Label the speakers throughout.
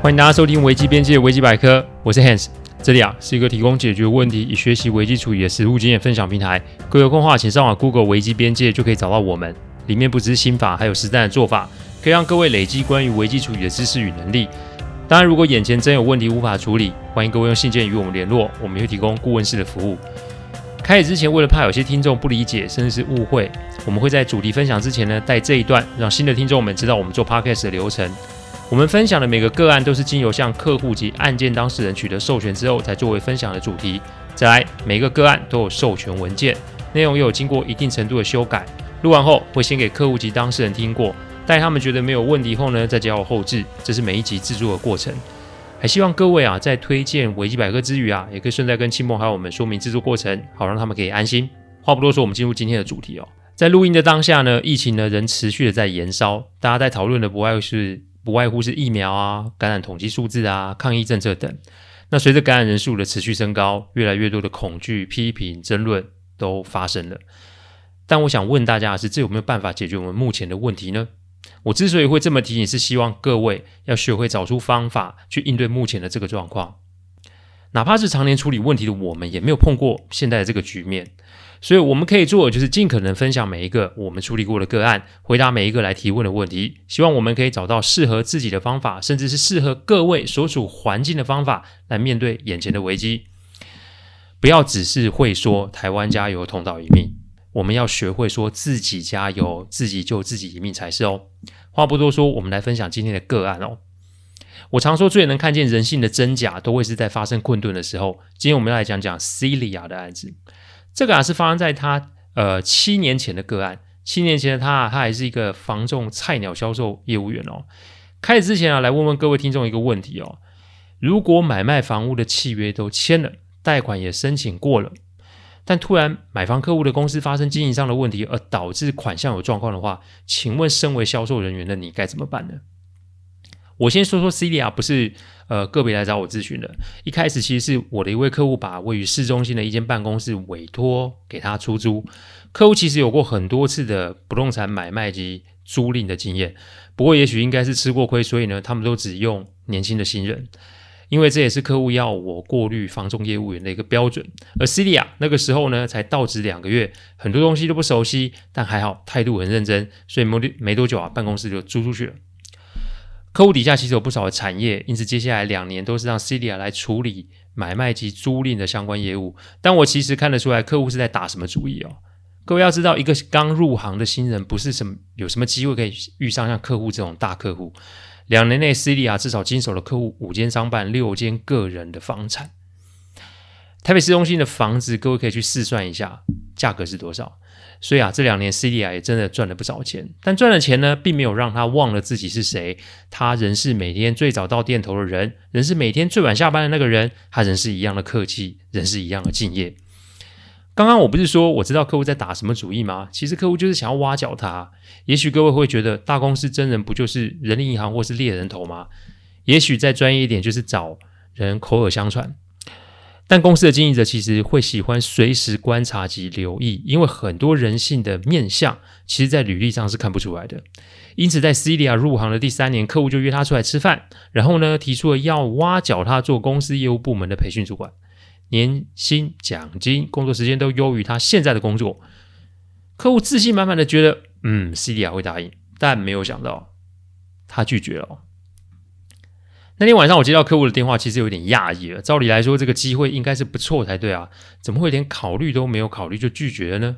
Speaker 1: 欢迎大家收听危机边界危机百科，我是 Hans，这里啊是一个提供解决问题与学习危机处理的实务经验分享平台。各位有空的话，请上网 Google 危机边界就可以找到我们，里面不只是心法，还有实战的做法，可以让各位累积关于危机处理的知识与能力。当然，如果眼前真有问题无法处理，欢迎各位用信件与我们联络，我们会提供顾问式的服务。开始之前，为了怕有些听众不理解甚至是误会，我们会在主题分享之前呢，带这一段，让新的听众们知道我们做 Podcast 的流程。我们分享的每个个案都是经由向客户及案件当事人取得授权之后，才作为分享的主题。再来，每个个案都有授权文件，内容又有经过一定程度的修改。录完后会先给客户及当事人听过，待他们觉得没有问题后呢，再交我后置。这是每一集制作的过程。还希望各位啊，在推荐维基百科之余啊，也可以顺带跟亲朋好友们说明制作过程，好让他们可以安心。话不多说，我们进入今天的主题哦。在录音的当下呢，疫情呢仍持续的在延烧，大家在讨论的不外是不外乎是疫苗啊、感染统计数字啊、抗疫政策等。那随着感染人数的持续升高，越来越多的恐惧、批评、争论都发生了。但我想问大家的是，这有没有办法解决我们目前的问题呢？我之所以会这么提醒，是希望各位要学会找出方法去应对目前的这个状况。哪怕是常年处理问题的我们，也没有碰过现在的这个局面。所以我们可以做的就是尽可能分享每一个我们处理过的个案，回答每一个来提问的问题。希望我们可以找到适合自己的方法，甚至是适合各位所处环境的方法，来面对眼前的危机。不要只是会说“台湾加油，同岛一命”。我们要学会说自己加油，自己救自己一命才是哦。话不多说，我们来分享今天的个案哦。我常说，最能看见人性的真假，都会是在发生困顿的时候。今天我们要来讲讲 Celia 的案子。这个啊是发生在他呃七年前的个案。七年前的他，他还是一个房仲菜鸟销售业务员哦。开始之前啊，来问问各位听众一个问题哦：如果买卖房屋的契约都签了，贷款也申请过了，但突然买房客户的公司发生经营上的问题，而导致款项有状况的话，请问身为销售人员的你该怎么办呢？我先说说 Celia 不是呃个别来找我咨询的，一开始其实是我的一位客户把位于市中心的一间办公室委托给他出租。客户其实有过很多次的不动产买卖及租赁的经验，不过也许应该是吃过亏，所以呢，他们都只用年轻的新人。因为这也是客户要我过滤房仲业务员的一个标准，而 Celia 那个时候呢才到职两个月，很多东西都不熟悉，但还好态度很认真，所以没没多久啊，办公室就租出去了。客户底下其实有不少的产业，因此接下来两年都是让 Celia 来处理买卖及租赁的相关业务。但我其实看得出来，客户是在打什么主意哦。各位要知道，一个刚入行的新人不是什么有什么机会可以遇上像客户这种大客户。两年内，Celia 至少经手了客户五间商办、六间个人的房产。台北市中心的房子，各位可以去试算一下，价格是多少？所以啊，这两年 Celia 也真的赚了不少钱。但赚了钱呢，并没有让他忘了自己是谁。他仍是每天最早到店头的人，仍是每天最晚下班的那个人。他仍是一样的客气，仍是一样的敬业。刚刚我不是说我知道客户在打什么主意吗？其实客户就是想要挖角他。也许各位会觉得大公司真人不就是人力银行或是猎人头吗？也许再专业一点就是找人口耳相传。但公司的经营者其实会喜欢随时观察及留意，因为很多人性的面相，其实在履历上是看不出来的。因此，在 Celia 入行的第三年，客户就约他出来吃饭，然后呢，提出了要挖角他做公司业务部门的培训主管。年薪、奖金、工作时间都优于他现在的工作，客户自信满满的觉得，嗯，Celia 会答应，但没有想到他拒绝了。那天晚上我接到客户的电话，其实有点讶异了。照理来说，这个机会应该是不错才对啊，怎么会连考虑都没有考虑就拒绝了呢？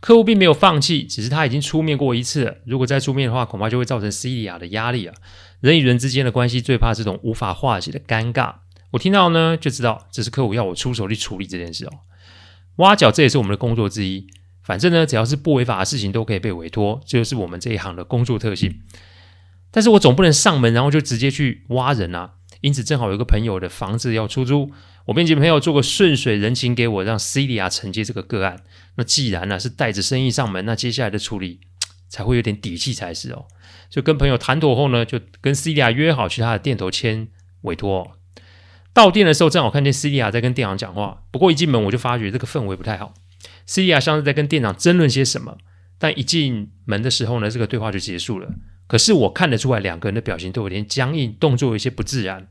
Speaker 1: 客户并没有放弃，只是他已经出面过一次了。如果再出面的话，恐怕就会造成 Celia 的压力啊。人与人之间的关系最怕这种无法化解的尴尬。我听到呢，就知道这是客户要我出手去处理这件事哦。挖角这也是我们的工作之一，反正呢，只要是不违法的事情都可以被委托，这就是我们这一行的工作特性。但是我总不能上门然后就直接去挖人啊。因此正好有个朋友的房子要出租，我便请朋友做个顺水人情给我，让 Celia 承接这个个案。那既然呢、是带着生意上门，那接下来的处理 才会有点底气才是哦。就跟朋友谈妥后呢，就跟 Celia 约好去他的店头签委托、到店的时候，正好看见 Celia 在跟店长讲话。不过一进门，我就发觉这个氛围不太好。Celia 像是在跟店长争论些什么。但一进门的时候呢，这个对话就结束了。可是我看得出来，两个人的表情都有点僵硬，动作有些不自然。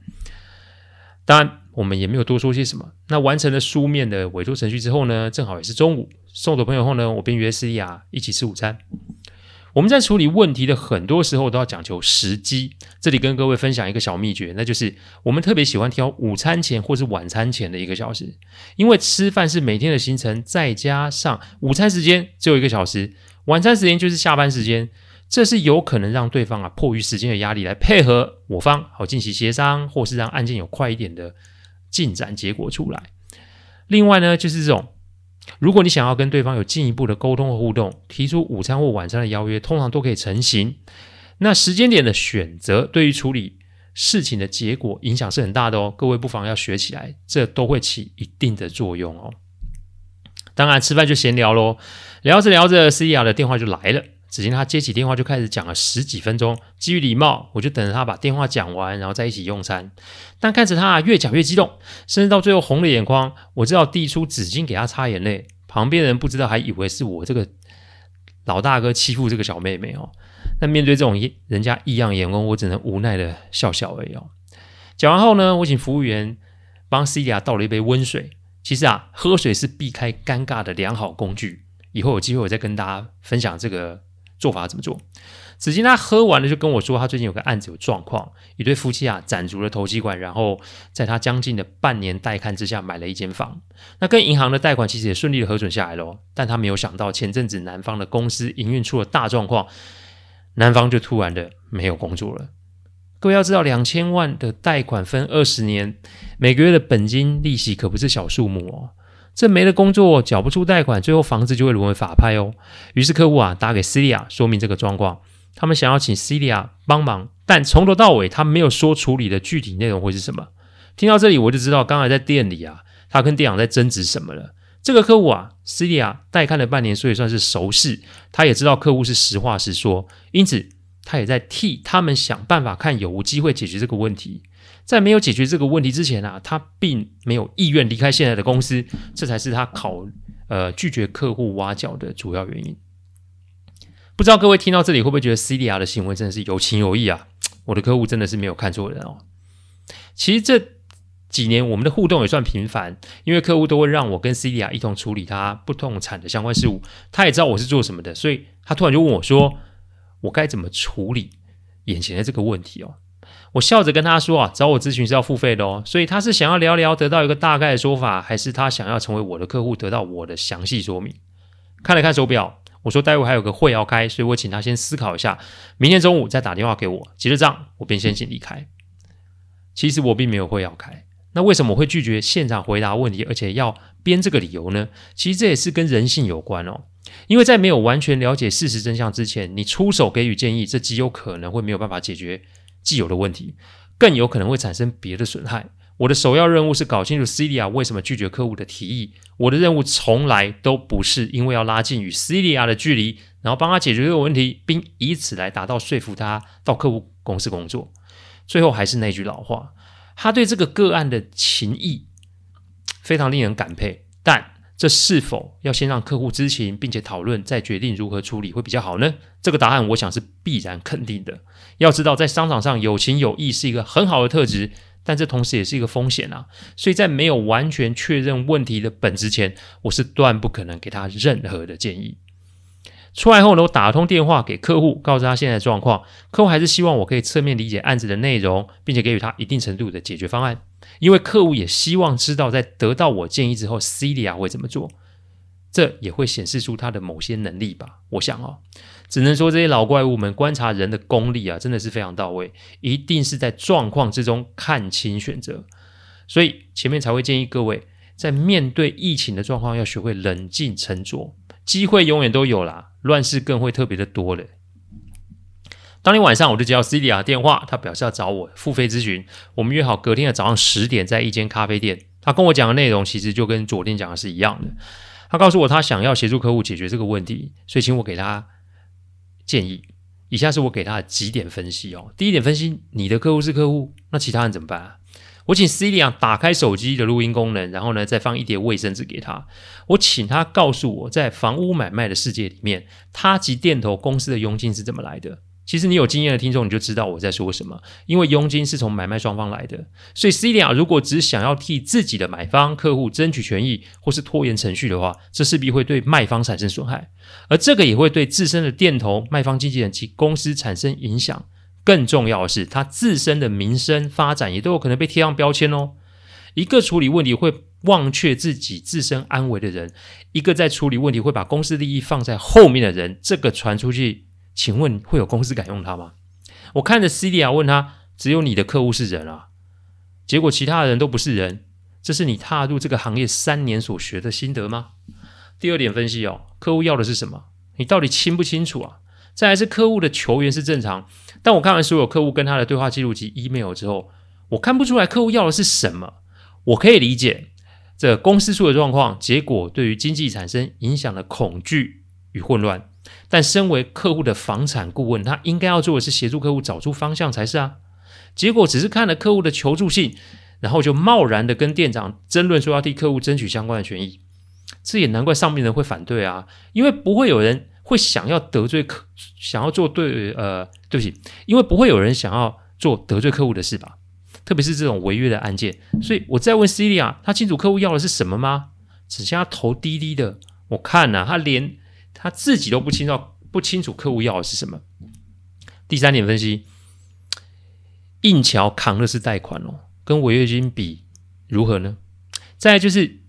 Speaker 1: 当然，我们也没有多说些什么。那完成了书面的委托程序之后呢，正好也是中午，送走朋友后呢，我便约斯利亚一起吃午餐。我们在处理问题的很多时候都要讲求时机。这里跟各位分享一个小秘诀，那就是我们特别喜欢挑午餐前或是晚餐前的一个小时，因为吃饭是每天的行程，再加上午餐时间只有一个小时，晚餐时间就是下班时间，这是有可能让对方啊迫于时间的压力来配合我方，好进行协商，或是让案件有快一点的进展结果出来。另外呢，就是这种。如果你想要跟对方有进一步的沟通和互动，提出午餐或晚餐的邀约，通常都可以成行。那时间点的选择，对于处理事情的结果影响是很大的哦。各位不妨要学起来，这都会起一定的作用哦。当然，吃饭就闲聊喽，聊着聊着，斯利亚的电话就来了。只见他接起电话就开始讲了十几分钟，基于礼貌，我就等着他把电话讲完，然后再一起用餐。但看着他越讲越激动，甚至到最后红了眼眶，我只好递出纸巾给他擦眼泪。旁边人不知道，还以为是我这个老大哥欺负这个小妹妹哦。那面对这种人家异样眼光，我只能无奈的笑笑而已哦。讲完后呢，我请服务员帮斯利亚倒了一杯温水。其实啊，喝水是避开尴尬的良好工具。以后有机会我再跟大家分享这个。做法怎么做？只见他喝完了，就跟我说，他最近有个案子有状况，一对夫妻啊攒足了头期款，然后在他将近的半年带看之下买了一间房。那跟银行的贷款其实也顺利的核准下来了，但他没有想到前阵子男方的公司营运出了大状况，男方就突然的没有工作了。各位要知道，两千万的贷款分二十年，每个月的本金利息可不是小数目哦。这没了工作，缴不出贷款，最后房子就会沦为法拍哦。于是客户啊打给斯利亚说明这个状况，他们想要请斯利亚帮忙，但从头到尾他没有说处理的具体内容会是什么。听到这里我就知道，刚才在店里啊，他跟店长在争执什么了。这个客户啊，斯利亚带看了半年，所以算是熟识，他也知道客户是实话实说，因此他也在替他们想办法，看有无机会解决这个问题。在没有解决这个问题之前啊，他并没有意愿离开现在的公司，这才是他考呃拒绝客户挖角的主要原因。不知道各位听到这里会不会觉得 C D R 的行为真的是有情有义啊？我的客户真的是没有看错人哦。其实这几年我们的互动也算频繁，因为客户都会让我跟 C D R 一同处理他不动产的相关事务，他也知道我是做什么的，所以他突然就问我说：“我该怎么处理眼前的这个问题哦？”我笑着跟他说：“啊，找我咨询是要付费的哦，所以他是想要聊聊，得到一个大概的说法，还是他想要成为我的客户，得到我的详细说明？”看了看手表，我说：“待会还有个会要开，所以我请他先思考一下，明天中午再打电话给我，结了账，我便先行离开。”其实我并没有会要开，那为什么我会拒绝现场回答问题，而且要编这个理由呢？其实这也是跟人性有关哦，因为在没有完全了解事实真相之前，你出手给予建议，这极有可能会没有办法解决。既有的问题，更有可能会产生别的损害。我的首要任务是搞清楚 Celia 为什么拒绝客户的提议。我的任务从来都不是因为要拉近与 Celia 的距离，然后帮他解决这个问题，并以此来达到说服他到客户公司工作。最后还是那句老话，他对这个个案的情谊非常令人感佩，但。这是否要先让客户知情，并且讨论，再决定如何处理会比较好呢？这个答案我想是必然肯定的。要知道，在商场上有情有义是一个很好的特质，但这同时也是一个风险啊。所以在没有完全确认问题的本质前，我是断不可能给他任何的建议。出来后呢，我打通电话给客户，告知他现在的状况。客户还是希望我可以侧面理解案子的内容，并且给予他一定程度的解决方案。因为客户也希望知道，在得到我建议之后，Celia 会怎么做。这也会显示出他的某些能力吧。我想哦，只能说这些老怪物们观察人的功力啊，真的是非常到位，一定是在状况之中看清选择。所以前面才会建议各位，在面对疫情的状况，要学会冷静沉着。机会永远都有啦，乱世更会特别的多的。当天晚上，我就接到 Celia 的电话，他表示要找我付费咨询。我们约好隔天的早上十点，在一间咖啡店。他跟我讲的内容，其实就跟昨天讲的是一样的。他告诉我，他想要协助客户解决这个问题，所以请我给他建议。以下是我给他的几点分析哦。第一点分析，你的客户是客户，那其他人怎么办啊？我请 Celia 打开手机的录音功能，然后呢，再放一叠卫生纸给他。我请他告诉我在房屋买卖的世界里面，他及电头公司的佣金是怎么来的。其实你有经验的听众，你就知道我在说什么。因为佣金是从买卖双方来的，所以 Celia 如果只想要替自己的买方客户争取权益，或是拖延程序的话，这势必会对卖方产生损害，而这个也会对自身的电头、卖方经纪人及公司产生影响。更重要的是，他自身的名声发展也都有可能被贴上标签哦。一个处理问题会忘却自己自身安危的人，一个在处理问题会把公司利益放在后面的人，这个传出去。请问会有公司敢用他吗？我看着 Celia 问他：“只有你的客户是人啊？结果其他的人都不是人，这是你踏入这个行业三年所学的心得吗？”第二点分析哦，客户要的是什么？你到底清不清楚啊？再来是客户的求援是正常，但我看完所有客户跟他的对话记录及 email 之后，我看不出来客户要的是什么。我可以理解这公司出的状况，结果对于经济产生影响的恐惧与混乱。但身为客户的房产顾问，他应该要做的是协助客户找出方向才是啊。结果只是看了客户的求助信，然后就贸然的跟店长争论说要替客户争取相关的权益，这也难怪上面人会反对啊，因为不会有人会想要得罪客，想要做对呃，对不起，因为不会有人想要做得罪客户的事吧，特别是这种违约的案件。所以我再问 Celia，他清楚客户要的是什么吗？只剩下头低低的，我看呐、啊，他连。他自己都不清楚，不清楚客户要的是什么。第三点分析，硬桥扛的是贷款哦，跟违约金比如何呢？再来就是，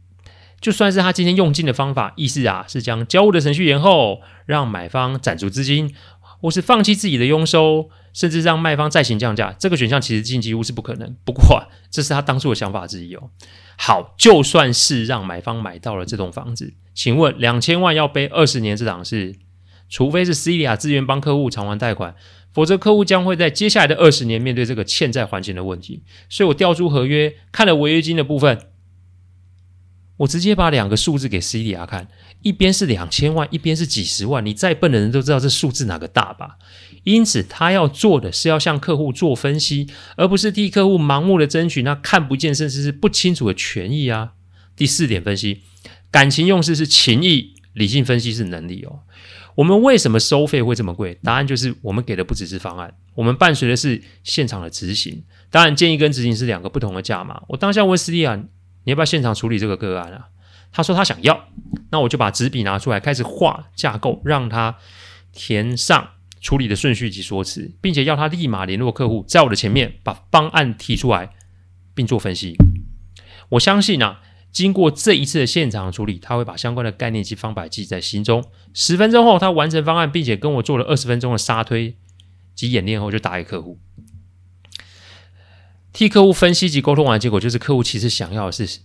Speaker 1: 就算是他今天用尽的方法，意思啊是将交屋的程序延后，让买方攒足资金，或是放弃自己的佣收，甚至让卖方再行降价，这个选项其实近几乎是不可能。不过，这是他当初的想法之一哦。好，就算是让买方买到了这栋房子。请问两千万要背二十年这档事，除非是 Celia 自愿帮客户偿还贷款，否则客户将会在接下来的二十年面对这个欠债还钱的问题。所以我调出合约，看了违约金的部分，我直接把两个数字给 Celia 看，一边是两千万，一边是几十万。你再笨的人都知道这数字哪个大吧？因此他要做的是要向客户做分析，而不是替客户盲目的争取那看不见甚至是不清楚的权益啊。第四点分析。感情用事是情义，理性分析是能力哦。我们为什么收费会这么贵？答案就是我们给的不只是方案，我们伴随的是现场的执行。当然，建议跟执行是两个不同的价码。我当下问斯蒂亚，你要不要现场处理这个个案啊？他说他想要，那我就把纸笔拿出来，开始画架构，让他填上处理的顺序及说辞，并且要他立马联络客户，在我的前面把方案提出来，并做分析。我相信啊。经过这一次的现场处理，他会把相关的概念及方法记在心中。十分钟后，他完成方案，并且跟我做了二十分钟的沙推及演练后，就打给客户，替客户分析及沟通完，结果就是客户其实想要的是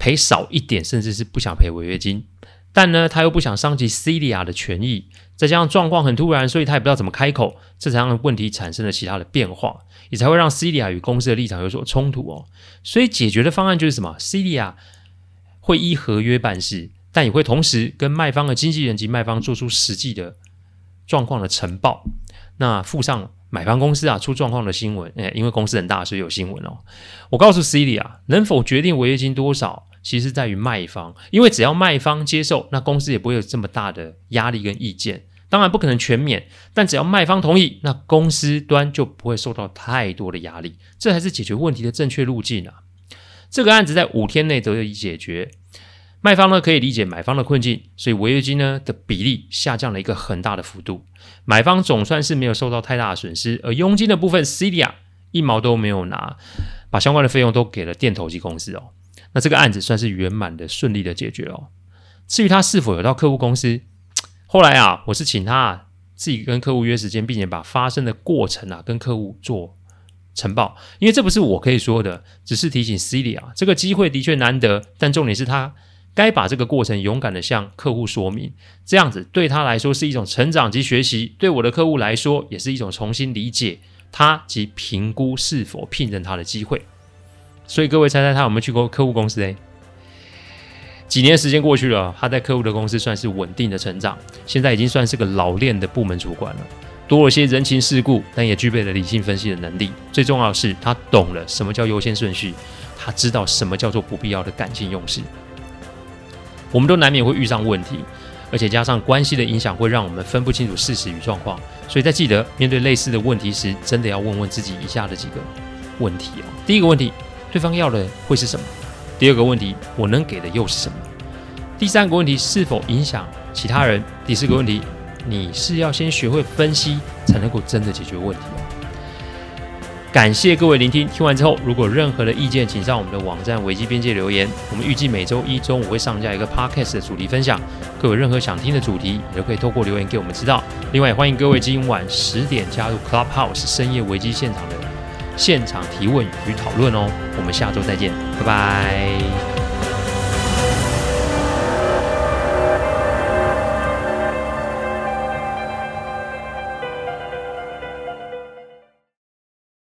Speaker 1: 赔少一点，甚至是不想赔违约金，但呢，他又不想伤及 Celia 的权益。再加上状况很突然，所以他也不知道怎么开口，这才让问题产生了其他的变化，也才会让 Celia 与公司的立场有所冲突哦。所以解决的方案就是什么？Celia 会依合约办事，但也会同时跟卖方的经纪人及卖方做出实际的状况的呈报，那附上买方公司啊出状况的新闻，诶，因为公司很大，所以有新闻哦。我告诉 Celia 能否决定违约金多少？其实在于卖方，因为只要卖方接受，那公司也不会有这么大的压力跟意见。当然不可能全免，但只要卖方同意，那公司端就不会受到太多的压力。这才是解决问题的正确路径啊！这个案子在五天内得以解决，卖方呢可以理解买方的困境，所以违约金呢的比例下降了一个很大的幅度。买方总算是没有受到太大的损失，而佣金的部分，Celia 一毛都没有拿，把相关的费用都给了电投机公司哦。那这个案子算是圆满的、顺利的解决哦。至于他是否有到客户公司，后来啊，我是请他自己跟客户约时间，并且把发生的过程啊跟客户做呈报，因为这不是我可以说的，只是提醒 Celia，这个机会的确难得，但重点是他该把这个过程勇敢的向客户说明，这样子对他来说是一种成长及学习，对我的客户来说也是一种重新理解他及评估是否聘任他的机会。所以各位猜猜他有没有去过客户公司？诶，几年时间过去了，他在客户的公司算是稳定的成长，现在已经算是个老练的部门主管了，多了些人情世故，但也具备了理性分析的能力。最重要的是，他懂了什么叫优先顺序，他知道什么叫做不必要的感情用事。我们都难免会遇上问题，而且加上关系的影响，会让我们分不清楚事实与状况。所以在记得面对类似的问题时，真的要问问自己以下的几个问题哦。第一个问题，对方要的会是什么？第二个问题，我能给的又是什么？第三个问题，是否影响其他人？第四个问题，你是要先学会分析，才能够真的解决问题。感谢各位聆听，听完之后，如果任何的意见，请上我们的网站危机边界留言。我们预计每周一中午会上架一个 podcast 的主题分享，各位任何想听的主题，也都可以透过留言给我们知道。另外，欢迎各位今晚十点加入 Clubhouse 深夜危机现场的现场提问与讨论哦。我们下周再见，拜拜。